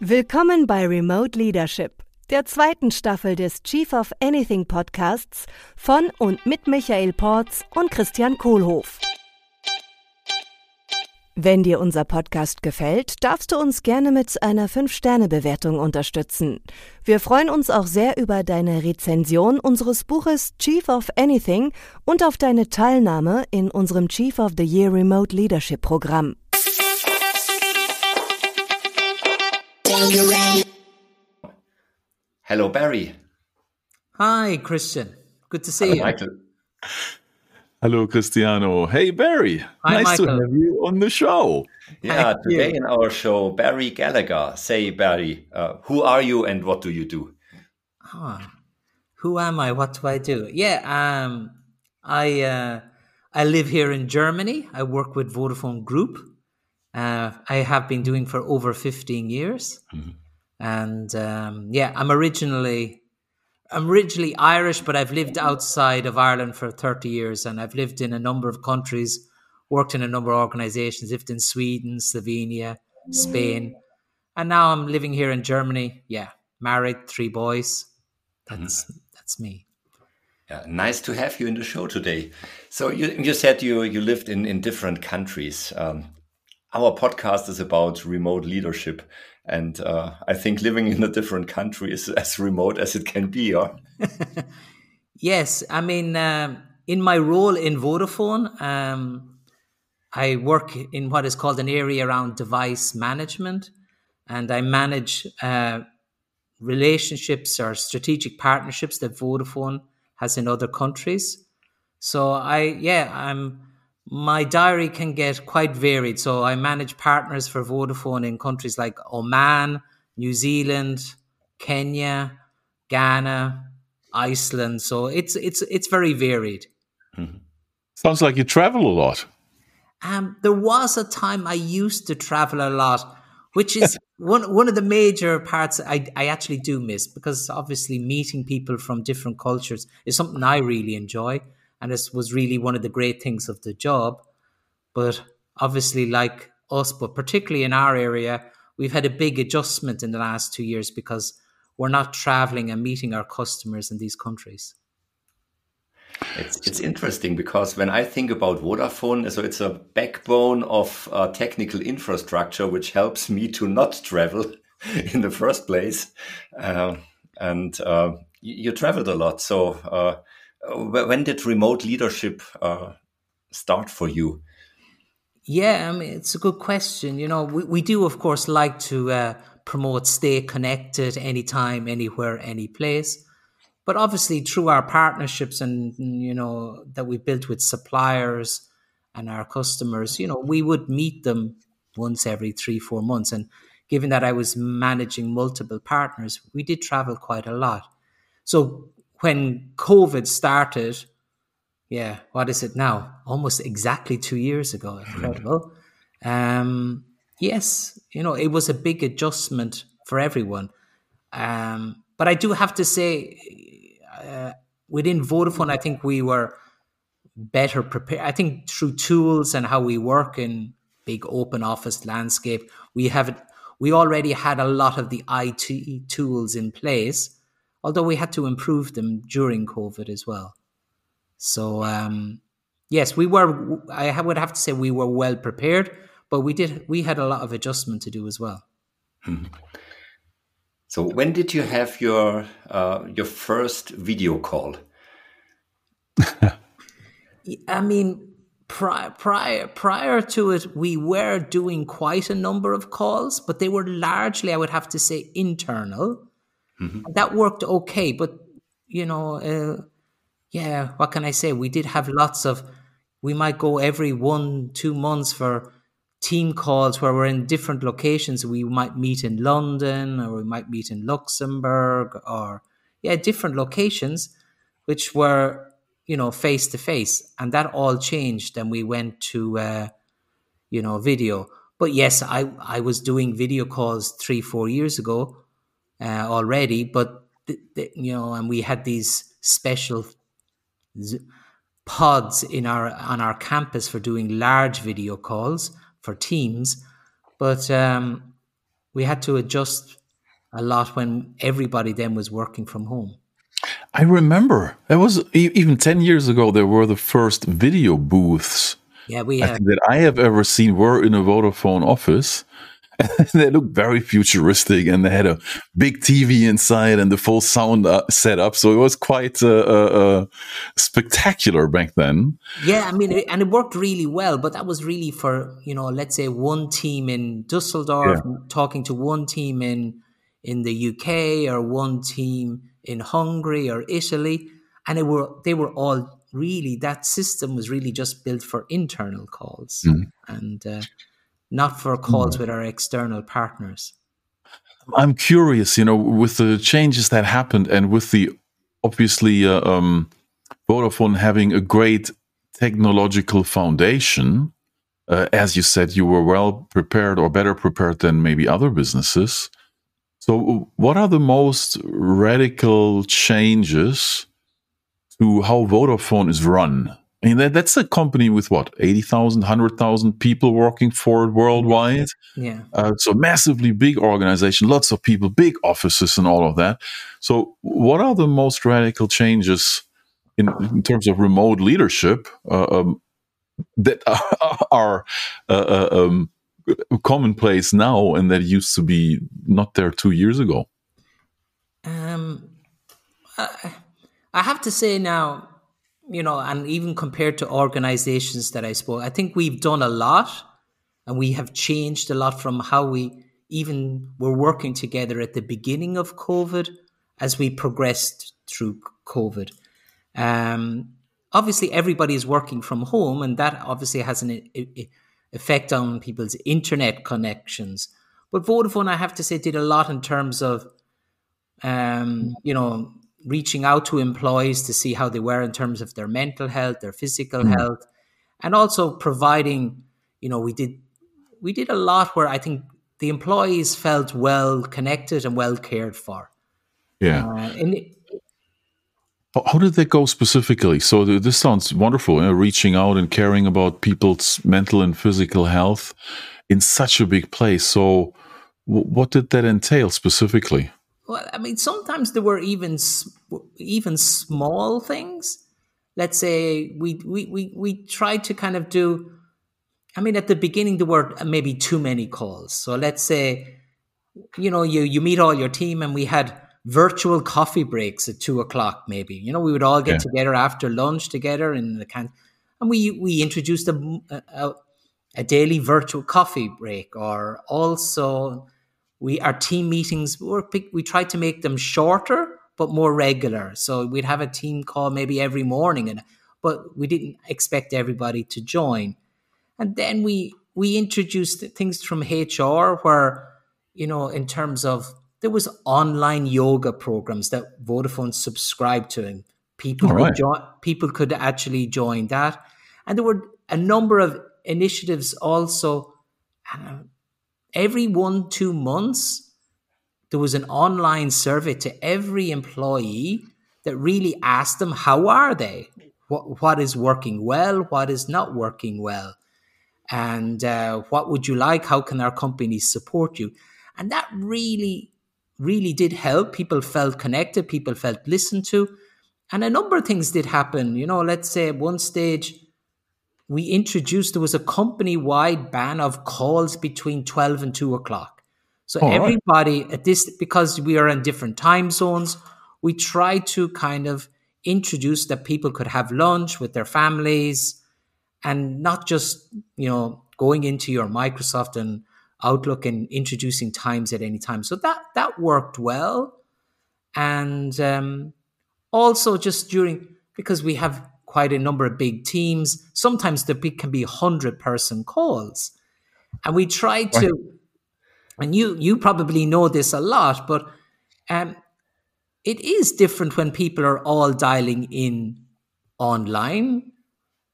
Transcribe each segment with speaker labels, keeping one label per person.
Speaker 1: Willkommen bei Remote Leadership, der zweiten Staffel des Chief of Anything Podcasts von und mit Michael Porz und Christian Kohlhoff. Wenn dir unser Podcast gefällt, darfst du uns gerne mit einer 5-Sterne-Bewertung unterstützen. Wir freuen uns auch sehr über deine Rezension unseres Buches Chief of Anything und auf deine Teilnahme in unserem Chief of the Year Remote Leadership Programm.
Speaker 2: Hello, Barry.
Speaker 3: Hi, Christian. Good to see
Speaker 2: Hello,
Speaker 3: you.
Speaker 2: Michael.
Speaker 4: Hello, Cristiano. Hey, Barry.
Speaker 3: Hi,
Speaker 4: nice to have you on the show.
Speaker 2: Yeah,
Speaker 3: Thank you.
Speaker 2: today in our show, Barry Gallagher. Say, Barry, uh, who are you and what do you do?
Speaker 3: Ah, who am I? What do I do? Yeah, um, I uh, I live here in Germany. I work with Vodafone Group. Uh, I have been doing for over fifteen years, and um, yeah, I'm originally I'm originally Irish, but I've lived outside of Ireland for thirty years, and I've lived in a number of countries, worked in a number of organizations, lived in Sweden, Slovenia, Spain, and now I'm living here in Germany. Yeah, married, three boys. That's that's me.
Speaker 2: Yeah, nice to have you in the show today. So you, you said you, you lived in, in different countries. Um, our podcast is about remote leadership. And uh, I think living in a different country is as remote as it can be. Or
Speaker 3: Yes, I mean, um, in my role in Vodafone, um, I work in what is called an area around device management, and I manage uh, relationships or strategic partnerships that Vodafone has in other countries. So I, yeah, I'm. My diary can get quite varied. So I manage partners for Vodafone in countries like Oman, New Zealand, Kenya, Ghana, Iceland. So it's it's it's very varied.
Speaker 4: Sounds like you travel a lot.
Speaker 3: Um, there was a time I used to travel a lot, which is one one of the major parts I, I actually do miss because obviously meeting people from different cultures is something I really enjoy, and this was really one of the great things of the job. But obviously, like us, but particularly in our area, we've had a big adjustment in the last two years because we're not traveling and meeting our customers in these countries.
Speaker 2: It's it's interesting because when I think about Vodafone, so it's a backbone of uh, technical infrastructure which helps me to not travel in the first place. Uh, and uh, you, you traveled a lot. So uh, when did remote leadership uh, start for you?
Speaker 3: Yeah, I mean, it's a good question. You know, we, we do, of course, like to uh, promote stay connected anytime, anywhere, any place. But obviously, through our partnerships and, you know, that we built with suppliers and our customers, you know, we would meet them once every three, four months. And given that I was managing multiple partners, we did travel quite a lot. So when COVID started, yeah, what is it now? Almost exactly two years ago. Incredible. Um, yes, you know, it was a big adjustment for everyone. Um, but I do have to say, uh, within Vodafone, I think we were better prepared. I think through tools and how we work in big open office landscape, we have we already had a lot of the IT tools in place, although we had to improve them during COVID as well. So um, yes, we were. I would have to say we were well prepared, but we did. We had a lot of adjustment to do as well.
Speaker 2: So when did you have your uh, your first video call?
Speaker 3: I mean, prior prior prior to it, we were doing quite a number of calls, but they were largely, I would have to say, internal. That worked okay, but you know, uh, yeah, what can I say? We did have lots of. We might go every one two months for team calls where we're in different locations. We might meet in London, or we might meet in Luxembourg, or yeah, different locations, which were you know face to face, and that all changed. And we went to uh, you know video. But yes, I I was doing video calls three four years ago uh, already, but th- th- you know, and we had these special z- pods in our on our campus for doing large video calls for teams. But um, we had to adjust a lot when everybody then was working from home.
Speaker 4: I remember that was even 10 years ago, there were the first video booths.
Speaker 3: Yeah, we have.
Speaker 4: that I have ever seen were in a Vodafone office. they looked very futuristic and they had a big TV inside and the full sound uh, setup. So it was quite uh, uh, uh, spectacular back then.
Speaker 3: Yeah, I mean, and it worked really well, but that was really for, you know, let's say one team in Dusseldorf yeah. talking to one team in in the UK or one team in Hungary or Italy. And they were they were all really that system was really just built for internal calls. Mm. And uh, not for calls mm. with our external partners.
Speaker 4: I'm curious, you know, with the changes that happened and with the obviously uh, um, Vodafone having a great technological foundation, uh, as you said, you were well prepared or better prepared than maybe other businesses. So, what are the most radical changes to how Vodafone is run? I mean, that, that's a company with what, 80,000, 100,000 people working for it worldwide.
Speaker 3: Yeah.
Speaker 4: Uh, so massively big organization, lots of people, big offices and all of that. So what are the most radical changes in, in terms of remote leadership uh, um, that are, are uh, uh, um, commonplace now and that used to be not there two years ago?
Speaker 3: Um, I have to say now, you know, and even compared to organizations that I spoke, I think we've done a lot and we have changed a lot from how we even were working together at the beginning of COVID as we progressed through COVID. Um, obviously, everybody is working from home, and that obviously has an effect on people's internet connections. But Vodafone, I have to say, did a lot in terms of, um, you know, reaching out to employees to see how they were in terms of their mental health, their physical mm. health, and also providing, you know, we did we did a lot where I think the employees felt well connected and well cared for.
Speaker 4: Yeah. Uh, and how did that go specifically? So this sounds wonderful, you know, reaching out and caring about people's mental and physical health in such a big place. So, what did that entail specifically?
Speaker 3: Well, I mean, sometimes there were even even small things. Let's say we we we we tried to kind of do. I mean, at the beginning there were maybe too many calls. So let's say, you know, you you meet all your team, and we had virtual coffee breaks at two o'clock. Maybe you know we would all get yeah. together after lunch together in the can, and we we introduced a, a a daily virtual coffee break, or also we our team meetings were we tried to make them shorter but more regular. So we'd have a team call maybe every morning, and but we didn't expect everybody to join. And then we we introduced things from HR where you know in terms of there was online yoga programs that Vodafone subscribed to, and people could join, people could actually join that. And there were a number of initiatives also. Uh, every one, two months, there was an online survey to every employee that really asked them, how are they? What, what is working well? What is not working well? And uh, what would you like? How can our company support you? And that really, really did help. People felt connected, people felt listened to. And a number of things did happen. You know, let's say at one stage, we introduced there was a company wide ban of calls between 12 and 2 o'clock. So oh, everybody right. at this, because we are in different time zones, we try to kind of introduce that people could have lunch with their families and not just, you know, going into your Microsoft and Outlook and introducing times at any time. So that that worked well. And um, also just during because we have quite a number of big teams. Sometimes the there can be hundred person calls, and we try to. Right. And you you probably know this a lot, but um, it is different when people are all dialing in online,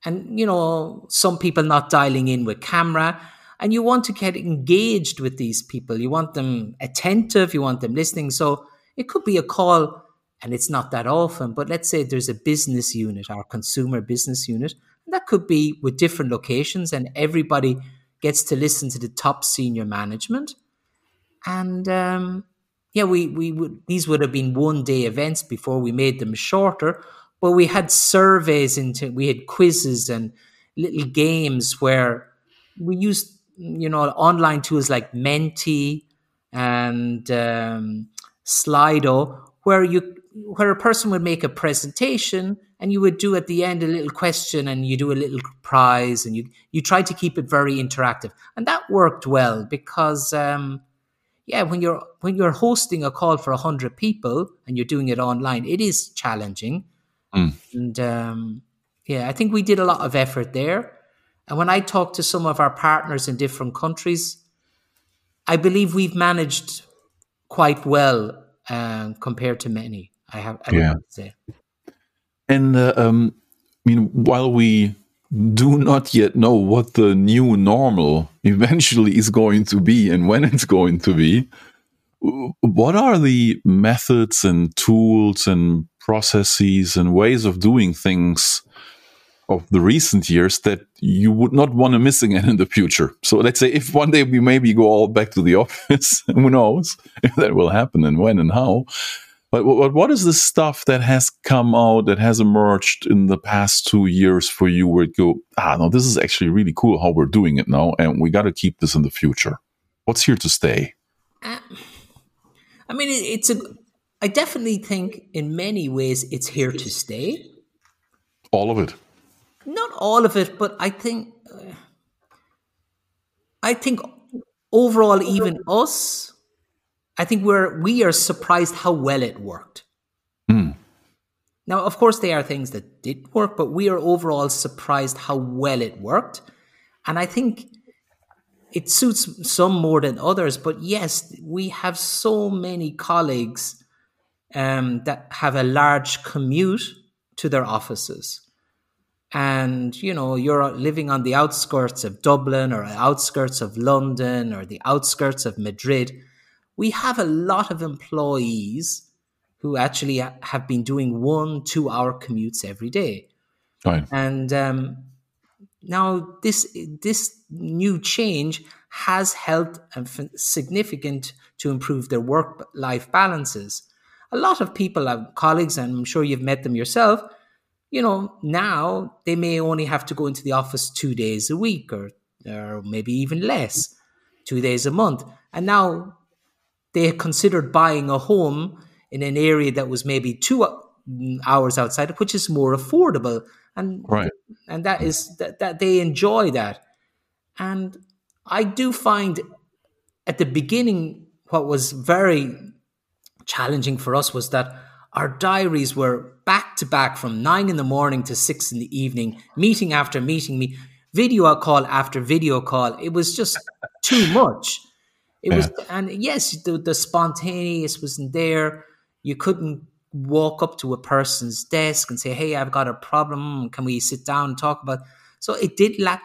Speaker 3: and you know some people not dialing in with camera. And you want to get engaged with these people. You want them attentive. You want them listening. So it could be a call and it's not that often, but let's say there's a business unit, our consumer business unit, and that could be with different locations, and everybody gets to listen to the top senior management. and um, yeah, we we would these would have been one day events before we made them shorter, but we had surveys into we had quizzes and little games where we used you know online tools like Menti and um, Slido, where you where a person would make a presentation and you would do at the end a little question and you do a little prize and you you try to keep it very interactive. And that worked well because um, yeah when you're when you're hosting a call for 100 people and you're doing it online it is challenging.
Speaker 4: Mm.
Speaker 3: and um, yeah i think we did a lot of effort there. And when i talk to some of our partners in different countries i believe we've managed quite well um, compared to many i have I
Speaker 4: Yeah.
Speaker 3: to say
Speaker 4: And uh, um, I mean, while we do not yet know what the new normal eventually is going to be and when it's going to be, what are the methods and tools and processes and ways of doing things of the recent years that you would not want to miss again in the future? So let's say if one day we maybe go all back to the office, who knows if that will happen and when and how. But what, what is the stuff that has come out that has emerged in the past two years for you where you go, ah, no, this is actually really cool how we're doing it now, and we got to keep this in the future? What's here to stay?
Speaker 3: Uh, I mean, it, it's a. I definitely think in many ways it's here to stay.
Speaker 4: All of it.
Speaker 3: Not all of it, but I think. Uh, I think overall, even us, I think we're we are surprised how well it worked.
Speaker 4: Hmm.
Speaker 3: Now, of course, there are things that did work, but we are overall surprised how well it worked, and I think it suits some more than others. But yes, we have so many colleagues um, that have a large commute to their offices. And you know, you're living on the outskirts of Dublin or outskirts of London or the outskirts of Madrid. We have a lot of employees who actually have been doing one, two hour commutes every day.
Speaker 4: Right.
Speaker 3: And um, now this this new change has helped significant to improve their work life balances. A lot of people have colleagues, and I'm sure you've met them yourself. You know, now they may only have to go into the office two days a week, or or maybe even less, two days a month. And now they considered buying a home in an area that was maybe two mm, hours outside, which is more affordable, and
Speaker 4: Right.
Speaker 3: and that is that, that they enjoy that. And I do find at the beginning what was very challenging for us was that our diaries were back to back from nine in the morning to six in the evening, meeting after meeting, me video call after video call. It was just too much. It was, and yes, the, the spontaneous wasn't there. You couldn't walk up to a person's desk and say, "Hey, I've got a problem. Can we sit down and talk about?" So it did lack.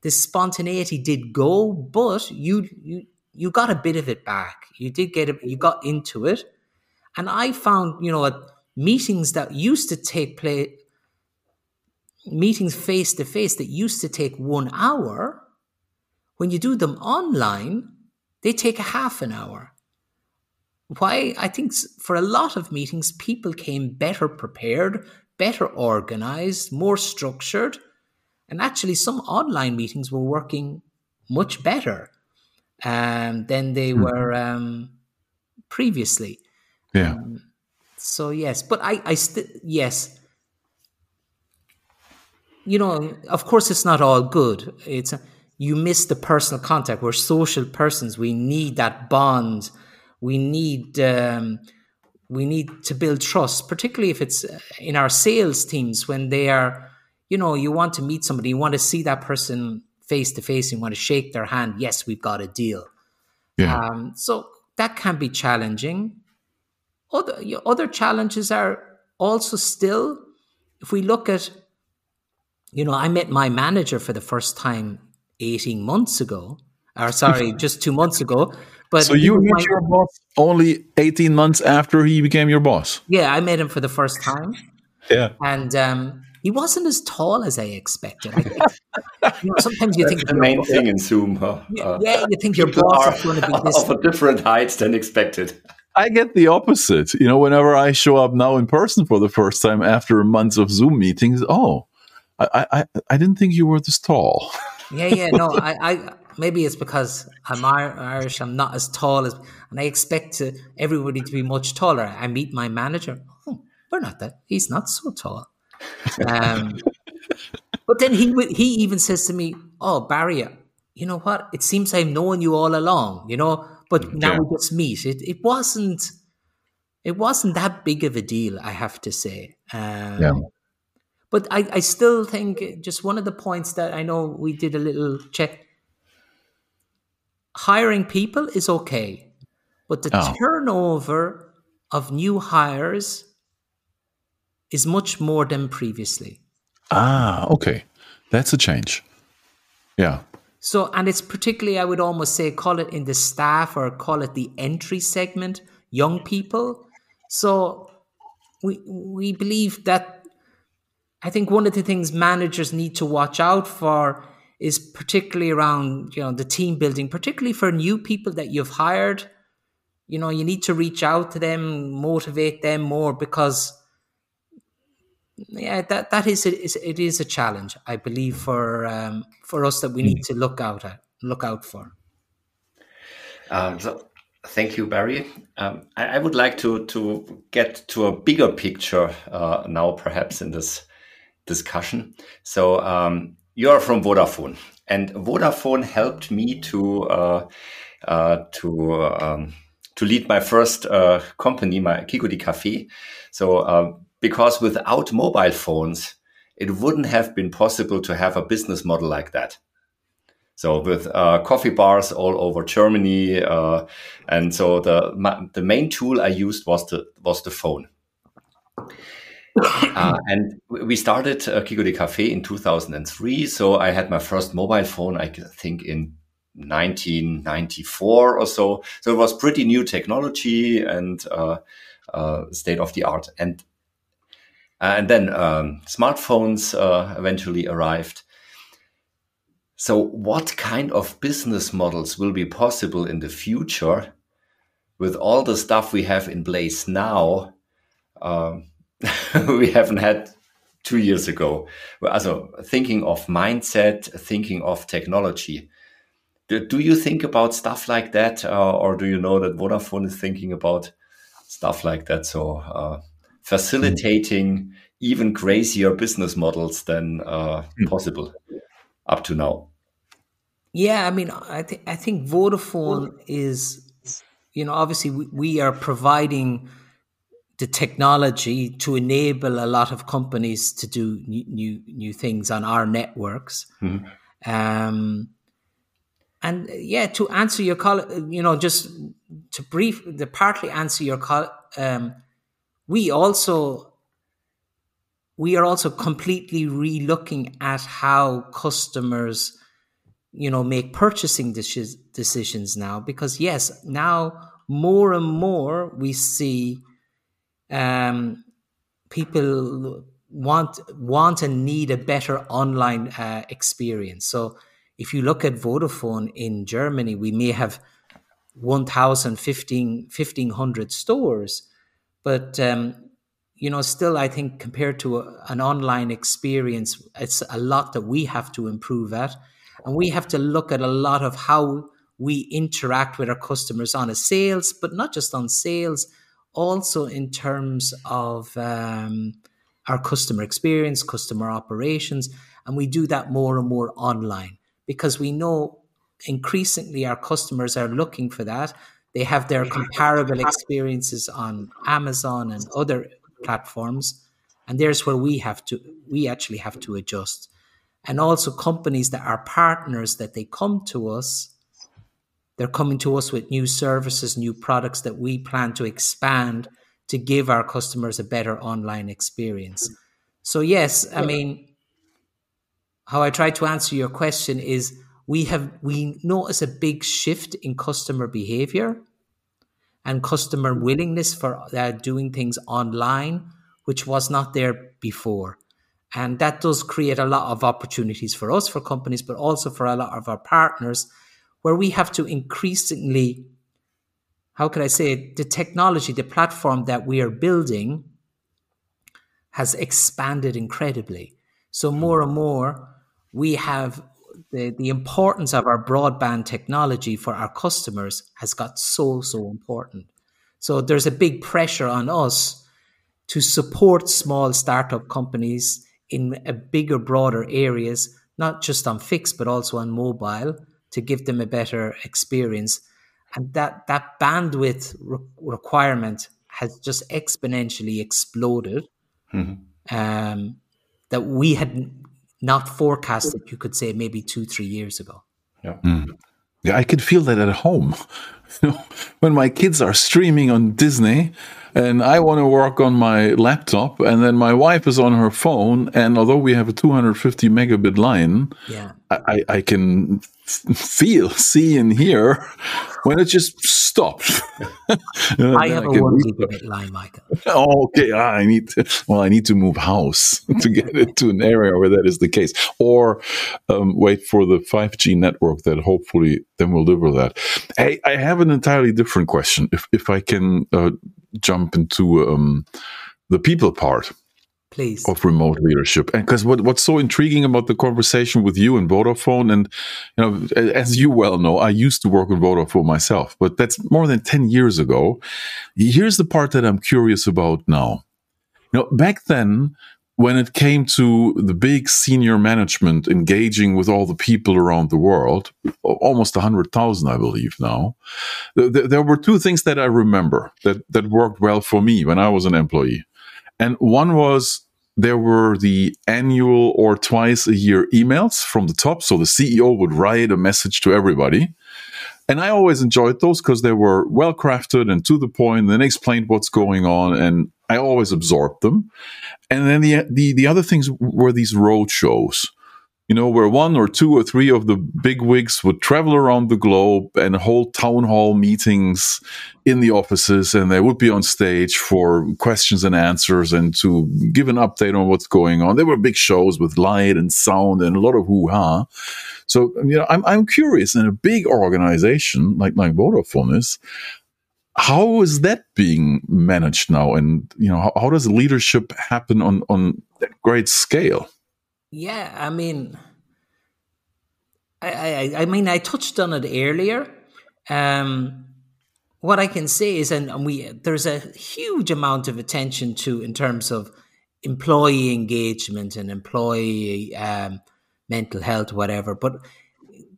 Speaker 3: The spontaneity did go, but you you you got a bit of it back. You did get it. You got into it, and I found you know at meetings that used to take place, meetings face to face that used to take one hour, when you do them online, they take a half an hour. Why? I think for a lot of meetings, people came better prepared, better organized, more structured. And actually, some online meetings were working much better um, than they were um, previously.
Speaker 4: Yeah.
Speaker 3: So yes, but I, I still yes. You know, of course, it's not all good. It's you miss the personal contact. We're social persons. We need that bond. We need um, we need to build trust, particularly if it's uh, in our sales teams when they are, you know, you want to meet somebody, you want to see that person face to face, you want to shake their hand. Yes, we've got a deal.
Speaker 4: Yeah.
Speaker 3: Um, so that can be challenging. Other other challenges are also still, if we look at, you know, I met my manager for the first time eighteen months ago, or sorry, just two months ago. But
Speaker 4: so you met your boss only 18 months after he became your boss.
Speaker 3: yeah, I met him for the first time.
Speaker 4: Yeah.
Speaker 3: and um, he wasn't as tall as I expected. I think, you know, sometimes you think
Speaker 2: the main thing in Zoom. Huh?
Speaker 3: Uh, yeah, you think your boss is going to be this
Speaker 2: of a different height than expected.
Speaker 4: I get the opposite. You know, whenever I show up now in person for the first time after months of Zoom meetings, oh, I I, I didn't think you were this tall.
Speaker 3: yeah, yeah, no, I, I maybe it's because I'm Irish. I'm not as tall as, and I expect to, everybody to be much taller. I meet my manager. Oh, we're not that. He's not so tall. Um, but then he he even says to me, "Oh, Barry, you know what? It seems I've known you all along. You know, but now yeah. we just meet. It it wasn't." It wasn't that big of a deal, I have to say. Um, yeah. But I, I still think just one of the points that I know we did a little check hiring people is okay, but the oh. turnover of new hires is much more than previously.
Speaker 4: Ah, okay. That's a change. Yeah.
Speaker 3: So, and it's particularly, I would almost say, call it in the staff or call it the entry segment, young people. So, we we believe that I think one of the things managers need to watch out for is particularly around you know the team building, particularly for new people that you've hired. You know, you need to reach out to them, motivate them more because yeah, that that is it is a challenge, I believe, for um, for us that we need to look out at, look out for.
Speaker 2: Um, so, thank you, Barry. Um, I, I, would like to to get to a bigger picture uh, now, perhaps in this discussion. So, um, you're from Vodafone, and Vodafone helped me to uh, uh, to um, to lead my first uh, company, my Kiko di Cafe. So uh, because without mobile phones, it wouldn't have been possible to have a business model like that. So with uh, coffee bars all over Germany, uh, and so the ma- the main tool I used was the was the phone. uh, and we started uh, Kiko de Cafe in 2003. So I had my first mobile phone, I think, in 1994 or so. So it was pretty new technology and uh, uh, state of the art. And and then um, smartphones uh, eventually arrived. So, what kind of business models will be possible in the future with all the stuff we have in place now? Um, we haven't had two years ago. Also, thinking of mindset, thinking of technology. Do, do you think about stuff like that, uh, or do you know that Vodafone is thinking about stuff like that? So, uh, facilitating mm. even crazier business models than uh, mm. possible up to now.
Speaker 3: Yeah, I mean, I think I think Vodafone is, you know, obviously we, we are providing the technology to enable a lot of companies to do new new, new things on our networks. Mm-hmm. Um, and yeah, to answer your call, you know, just to brief, to partly answer your call, um, we also we are also completely relooking at how customers you know make purchasing decisions now because yes now more and more we see um, people want want and need a better online uh, experience. So if you look at Vodafone in Germany, we may have 1,000, 1,500 stores, but um, you know, still, I think compared to a, an online experience, it's a lot that we have to improve at, and we have to look at a lot of how we interact with our customers on a sales, but not just on sales, also in terms of um, our customer experience, customer operations, and we do that more and more online because we know increasingly our customers are looking for that. They have their comparable experiences on Amazon and other platforms, and there's where we have to we actually have to adjust. And also companies that are partners that they come to us they're coming to us with new services, new products that we plan to expand to give our customers a better online experience. So, yes, I mean, how I try to answer your question is we have we notice a big shift in customer behavior and customer willingness for uh, doing things online which was not there before And that does create a lot of opportunities for us, for companies, but also for a lot of our partners, where we have to increasingly, how can I say it, the technology, the platform that we are building has expanded incredibly. So hmm. more and more, we have the, the importance of our broadband technology for our customers has got so, so important. So there's a big pressure on us to support small startup companies in a bigger, broader areas, not just on fixed, but also on mobile to give them a better experience. And that, that bandwidth re- requirement has just exponentially exploded. Mm-hmm. Um, that we had not forecasted, you could say, maybe two, three years ago.
Speaker 4: Yeah. Mm. Yeah, I can feel that at home. You know, when my kids are streaming on Disney and I want to work on my laptop and then my wife is on her phone and although we have a 250 megabit line,
Speaker 3: yeah.
Speaker 4: I, I can feel, see, and hear when it just stops.
Speaker 3: I have I a one gigabit line, Michael.
Speaker 4: Oh, okay, ah, I need to, well, I need to move house to get into an area where that is the case, or um, wait for the five G network that hopefully then will deliver that. Hey, I have an entirely different question. If if I can uh, jump into um, the people part
Speaker 3: please.
Speaker 4: of remote leadership. And because what, what's so intriguing about the conversation with you and vodafone and you know as you well know i used to work with vodafone myself but that's more than 10 years ago. Here's the part that i'm curious about now. You know back then when it came to the big senior management engaging with all the people around the world, almost 100,000, I believe now, th- there were two things that I remember that, that worked well for me when I was an employee. And one was there were the annual or twice a year emails from the top. So the CEO would write a message to everybody. And I always enjoyed those because they were well crafted and to the point and explained what's going on. And I always absorbed them. And then the, the, the other things were these road shows you know, where one or two or three of the big wigs would travel around the globe and hold town hall meetings in the offices, and they would be on stage for questions and answers and to give an update on what's going on. There were big shows with light and sound and a lot of hoo ha. So, you know, I'm, I'm curious in a big organization like, like Vodafone is, how is that being managed now? And, you know, how, how does leadership happen on, on that great scale?
Speaker 3: Yeah, I mean, I, I, I mean, I touched on it earlier. Um, what I can say is, and and, we there's a huge amount of attention to in terms of employee engagement and employee um, mental health, whatever. But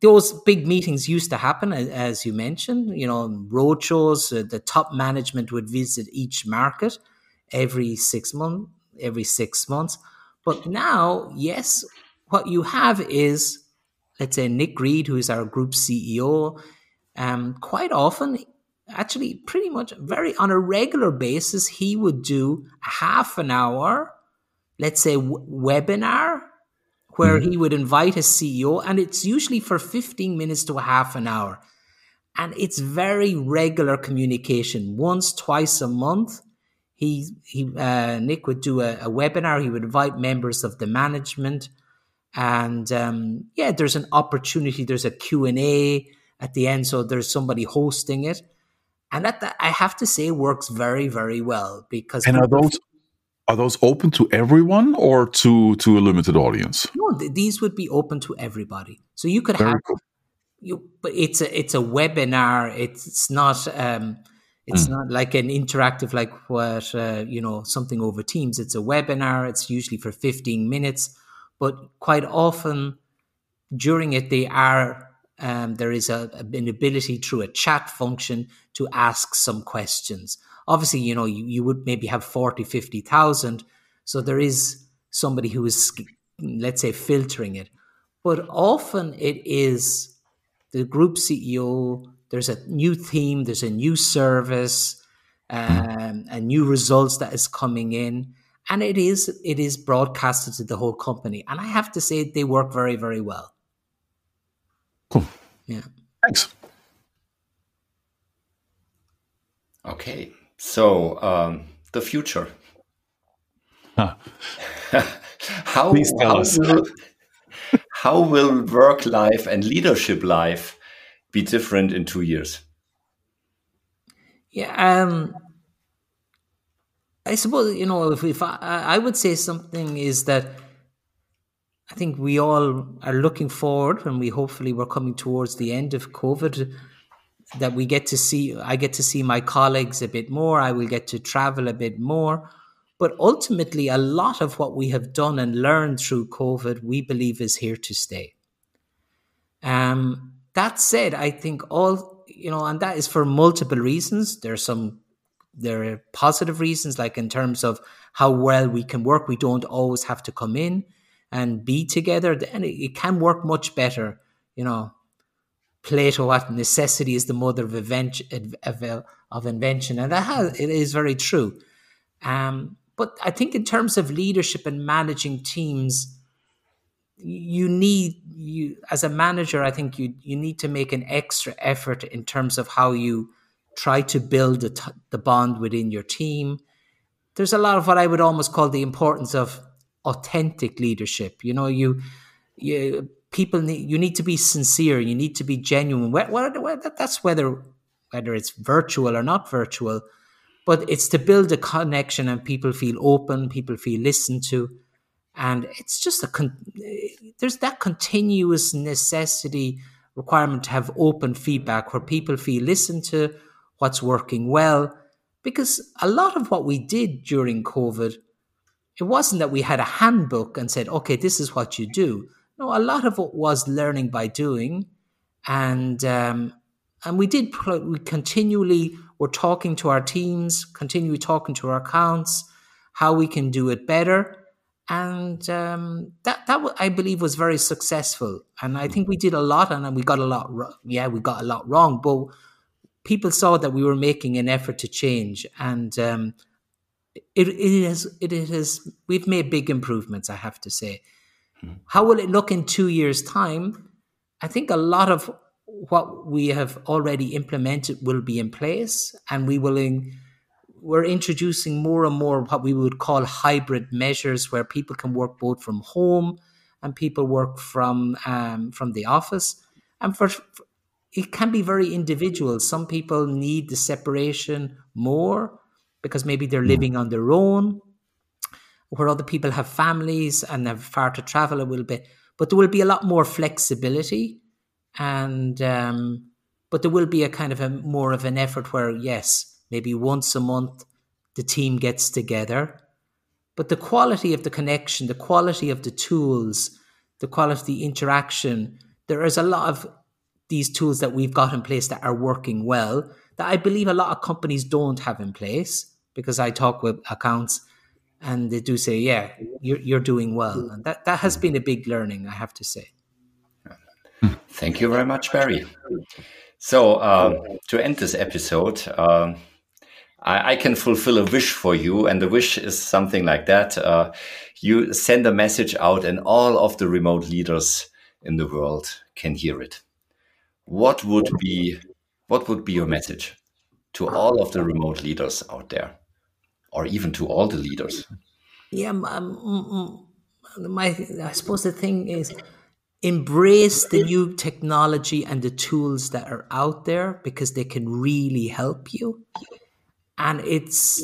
Speaker 3: those big meetings used to happen, as you mentioned. You know, roadshows. Uh, the top management would visit each market every six months. Every six months but now, yes, what you have is, let's say, Nick Read, who is our group CEO, um, quite often, actually, pretty much very on a regular basis, he would do a half an hour, let's say, w- webinar where mm-hmm. he would invite a CEO, and it's usually for 15 minutes to a half an hour. And it's very regular communication, once, twice a month he he uh, Nick would do a, a, webinar. He would invite members of the management, and um, yeah, there's an opportunity. There's a Q and A at the end, so there's somebody hosting it, and that, I have to say works very very well because.
Speaker 4: And are those are those open to everyone or to to a limited audience?
Speaker 3: No, th- these would be open to everybody. So you could very have. Cool. You, but it's a it's a webinar. It's, it's not. Um, it's mm. not like an interactive, like what, uh, you know, something over Teams. It's a webinar. It's usually for 15 minutes, but quite often during it, they are, um, there is a, an ability through a chat function to ask some questions. Obviously, you know, you, you would maybe have 40, 50,000. So there is somebody who is, let's say, filtering it. But often it is the group CEO there's a new theme, there's a new service, um, and new results that is coming in, and it is it is broadcasted to the whole company. And I have to say they work very very well.
Speaker 4: Cool.
Speaker 3: Yeah.
Speaker 4: Thanks.
Speaker 2: Okay, so um, the future. Huh. how,
Speaker 4: Please tell
Speaker 2: how
Speaker 4: us.
Speaker 2: will, how will work life and leadership life be different in two years?
Speaker 3: Yeah, um, I suppose you know if, if I, I would say something is that I think we all are looking forward, and we hopefully we're coming towards the end of COVID. That we get to see, I get to see my colleagues a bit more. I will get to travel a bit more. But ultimately, a lot of what we have done and learned through COVID, we believe is here to stay. Um, that said, I think all you know, and that is for multiple reasons. There are some there are positive reasons, like in terms of how well we can work. We don't always have to come in and be together, and it, it can work much better. You know, Plato, what necessity is the mother of invention, of invention, and that has, it is very true. Um, but I think in terms of leadership and managing teams, you need you as a manager. I think you you need to make an extra effort in terms of how you try to build the, the bond within your team. There's a lot of what I would almost call the importance of authentic leadership. You know, you you people need you need to be sincere. You need to be genuine. That's whether whether it's virtual or not virtual, but it's to build a connection and people feel open, people feel listened to, and it's just a con- there's that continuous necessity requirement to have open feedback where people feel listened to, what's working well, because a lot of what we did during COVID it wasn't that we had a handbook and said, okay, this is what you do. No, a lot of it was learning by doing. And, um, and we did, we continually were talking to our teams, continually talking to our accounts, how we can do it better. And um, that, that I believe was very successful. And I think we did a lot and we got a lot, yeah, we got a lot wrong, but people saw that we were making an effort to change. And um, it, it has it has we've made big improvements i have to say. How will it look in two years time? I think a lot of what we have already implemented will be in place and we will in, we're introducing more and more what we would call hybrid measures where people can work both from home and people work from um, from the office. And for, for it can be very individual. Some people need the separation more because maybe they're hmm. living on their own, where other people have families and they're far to travel a little bit. But there will be a lot more flexibility, and um, but there will be a kind of a more of an effort where yes, maybe once a month the team gets together, but the quality of the connection, the quality of the tools, the quality of the interaction, there is a lot of these tools that we've got in place that are working well that I believe a lot of companies don't have in place because I talk with accounts and they do say, yeah, you're, you're doing well. And that, that has been a big learning, I have to say.
Speaker 2: Thank you very much, Barry. So, uh, to end this episode, uh, I, I, can fulfill a wish for you. And the wish is something like that. Uh, you send a message out, and all of the remote leaders in the world can hear it. What would be what would be your message to all of the remote leaders out there, or even to all the leaders?
Speaker 3: Yeah, um, my I suppose the thing is embrace the new technology and the tools that are out there because they can really help you, and it's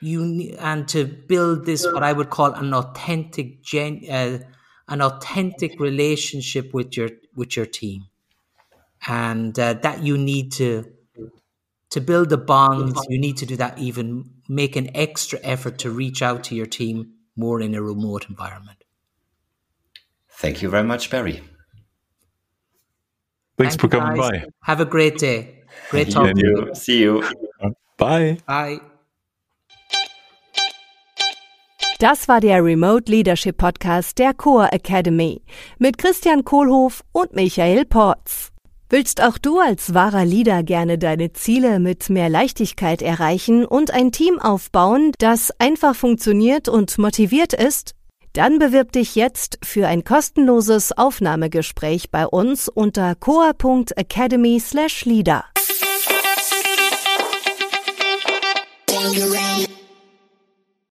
Speaker 3: you and to build this what I would call an authentic gen, uh, an authentic relationship with your with your team. And uh, that you need to to build the bonds you need to do that even make an extra effort to reach out to your team more in a remote environment.
Speaker 2: Thank you very much barry.
Speaker 4: Thanks Thank for coming guys. by.
Speaker 3: Have a great day. Great talking
Speaker 2: to you. See you.
Speaker 4: Bye.
Speaker 3: Bye.
Speaker 1: Das war der Remote Leadership Podcast der Core Academy mit Christian Kohlhoff und Michael Porz. Willst auch du als wahrer Leader gerne deine Ziele mit mehr Leichtigkeit erreichen und ein Team aufbauen, das einfach funktioniert und motiviert ist? Dann bewirb dich jetzt für ein kostenloses Aufnahmegespräch bei uns unter coa.academy/leader. slash